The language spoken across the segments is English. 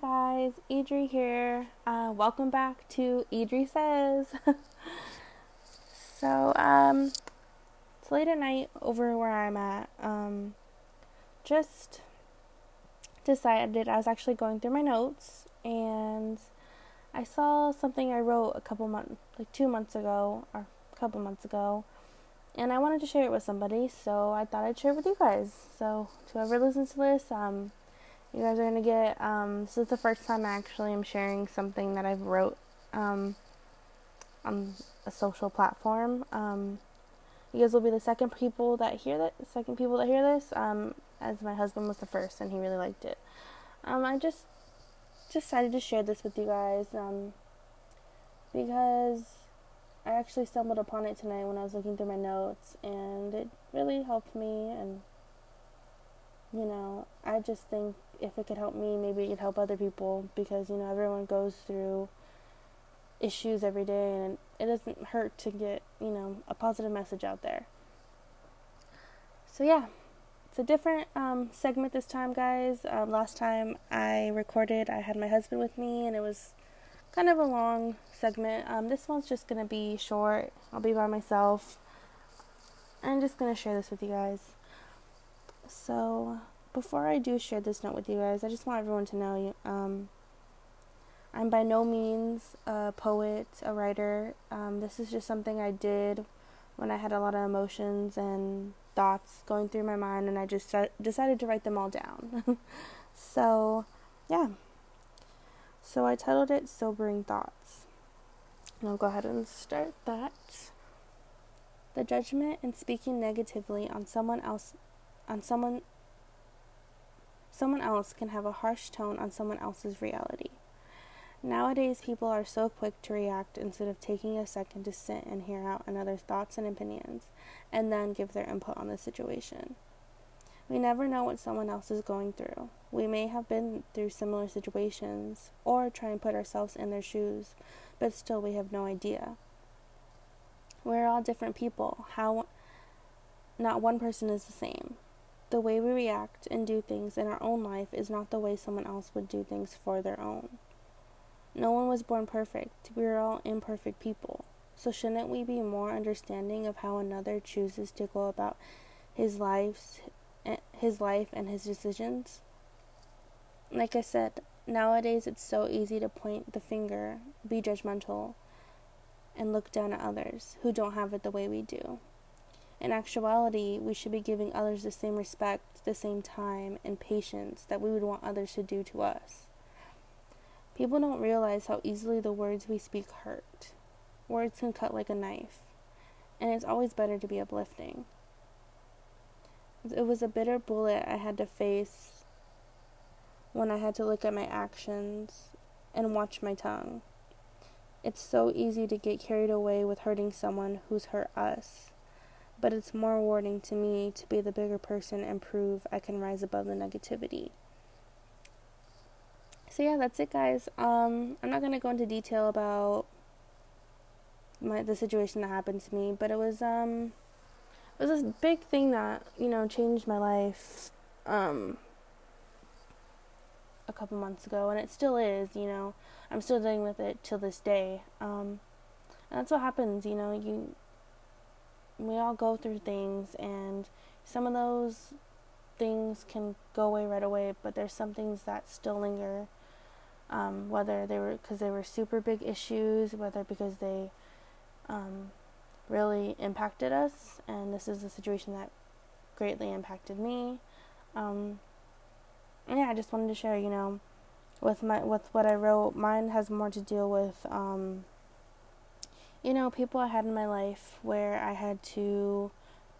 guys, Idri here. Uh, welcome back to Idri Says. so, um, it's late at night over where I'm at. Um, just decided I was actually going through my notes and I saw something I wrote a couple months, like two months ago, or a couple months ago, and I wanted to share it with somebody, so I thought I'd share it with you guys. So, whoever listens to this, um, you guys are gonna get. Um, this is the first time I actually am sharing something that I've wrote um, on a social platform. Um, you guys will be the second people that hear that. Second people that hear this. Um, as my husband was the first, and he really liked it. Um, I just decided to share this with you guys um, because I actually stumbled upon it tonight when I was looking through my notes, and it really helped me. And you know, I just think if it could help me, maybe it could help other people because, you know, everyone goes through issues every day and it doesn't hurt to get, you know, a positive message out there. So, yeah, it's a different um, segment this time, guys. Um, last time I recorded, I had my husband with me and it was kind of a long segment. Um, this one's just going to be short. I'll be by myself. I'm just going to share this with you guys. So, before I do share this note with you guys, I just want everyone to know um, I'm by no means a poet, a writer. Um, this is just something I did when I had a lot of emotions and thoughts going through my mind, and I just decided to write them all down. so, yeah. So I titled it Sobering Thoughts. And I'll go ahead and start that. The judgment and speaking negatively on someone else on someone Someone else can have a harsh tone on someone else's reality. Nowadays, people are so quick to react instead of taking a second to sit and hear out another's thoughts and opinions and then give their input on the situation. We never know what someone else is going through. We may have been through similar situations or try and put ourselves in their shoes, but still we have no idea. We're all different people. How not one person is the same. The way we react and do things in our own life is not the way someone else would do things for their own. No one was born perfect. We are all imperfect people. So shouldn't we be more understanding of how another chooses to go about his life, his life and his decisions? Like I said, nowadays it's so easy to point the finger, be judgmental, and look down at others who don't have it the way we do. In actuality, we should be giving others the same respect, the same time, and patience that we would want others to do to us. People don't realize how easily the words we speak hurt. Words can cut like a knife, and it's always better to be uplifting. It was a bitter bullet I had to face when I had to look at my actions and watch my tongue. It's so easy to get carried away with hurting someone who's hurt us but it's more rewarding to me to be the bigger person and prove I can rise above the negativity. So yeah, that's it guys. Um I'm not going to go into detail about my the situation that happened to me, but it was um it was this big thing that, you know, changed my life um a couple months ago and it still is, you know. I'm still dealing with it till this day. Um and that's what happens, you know, you we all go through things and some of those things can go away right away but there's some things that still linger um, whether they were because they were super big issues whether because they um, really impacted us and this is a situation that greatly impacted me. Um, yeah i just wanted to share you know with my with what i wrote. Mine has more to deal with um, you know, people I had in my life where I had to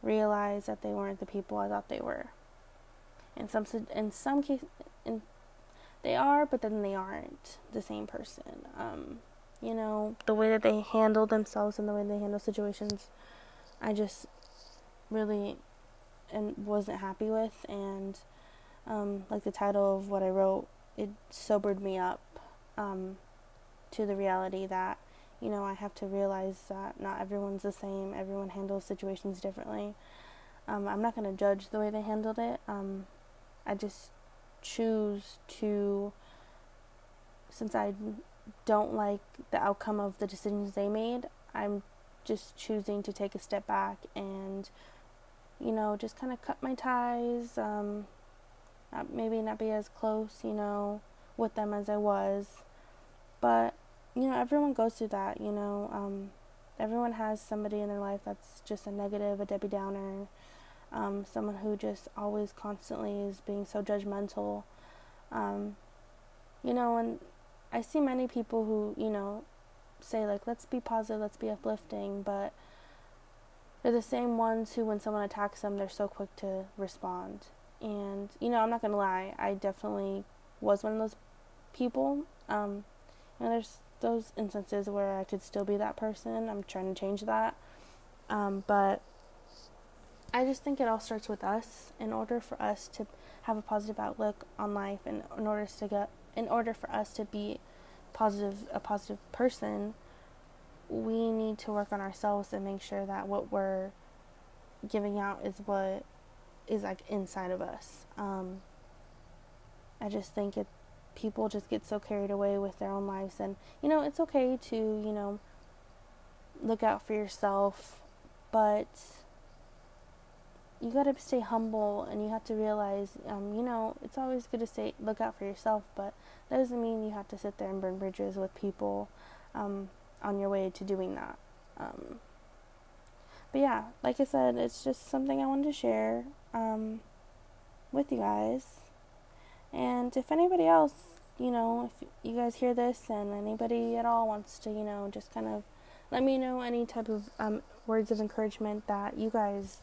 realize that they weren't the people I thought they were. In some in some cases, in, they are, but then they aren't the same person. Um, you know, the way that they handle themselves and the way they handle situations, I just really and wasn't happy with. And um, like the title of what I wrote, it sobered me up um, to the reality that you know, I have to realize that not everyone's the same. Everyone handles situations differently. Um, I'm not going to judge the way they handled it. Um, I just choose to since I don't like the outcome of the decisions they made, I'm just choosing to take a step back and, you know, just kind of cut my ties, um, not, maybe not be as close, you know, with them as I was. But, you know, everyone goes through that, you know. Um, everyone has somebody in their life that's just a negative, a Debbie Downer, um, someone who just always constantly is being so judgmental. Um, you know, and I see many people who, you know, say, like, let's be positive, let's be uplifting, but they're the same ones who, when someone attacks them, they're so quick to respond. And, you know, I'm not going to lie, I definitely was one of those people. Um, and there's those instances where I could still be that person. I'm trying to change that. Um, but I just think it all starts with us. In order for us to have a positive outlook on life, and in order to get, in order for us to be positive, a positive person, we need to work on ourselves and make sure that what we're giving out is what is like inside of us. Um, I just think it people just get so carried away with their own lives and you know it's okay to you know look out for yourself but you got to stay humble and you have to realize um, you know it's always good to say look out for yourself but that doesn't mean you have to sit there and burn bridges with people um, on your way to doing that um, but yeah like i said it's just something i wanted to share um, with you guys and if anybody else, you know, if you guys hear this and anybody at all wants to, you know, just kind of let me know any type of um, words of encouragement that you guys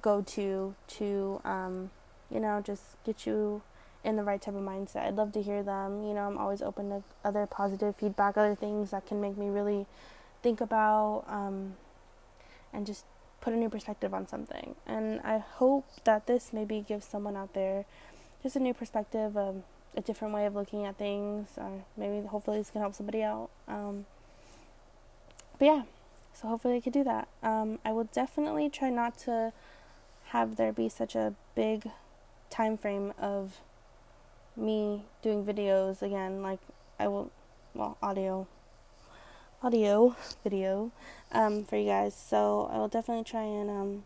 go to to, um, you know, just get you in the right type of mindset. I'd love to hear them. You know, I'm always open to other positive feedback, other things that can make me really think about um, and just put a new perspective on something. And I hope that this maybe gives someone out there just a new perspective, a different way of looking at things. Uh, maybe hopefully this can help somebody out. Um, but yeah, so hopefully I could do that. Um, I will definitely try not to have there be such a big time frame of me doing videos again. Like I will, well, audio, audio, video, um, for you guys. So I will definitely try and um,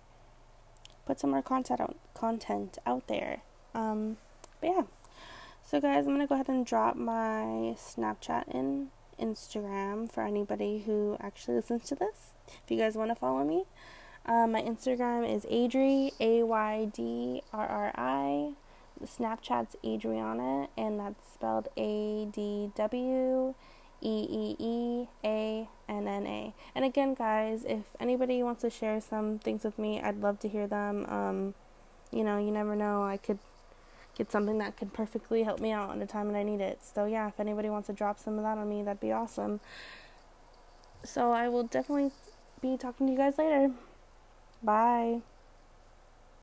put some more content out, content out there. Um, but yeah. So, guys, I'm going to go ahead and drop my Snapchat and Instagram for anybody who actually listens to this. If you guys want to follow me, um, my Instagram is Adri, A Y D R R I. The Snapchat's Adriana, and that's spelled A D W E E E A N N A. And again, guys, if anybody wants to share some things with me, I'd love to hear them. Um, you know, you never know. I could get something that could perfectly help me out in the time that I need it. So yeah, if anybody wants to drop some of that on me, that'd be awesome. So I will definitely be talking to you guys later. Bye.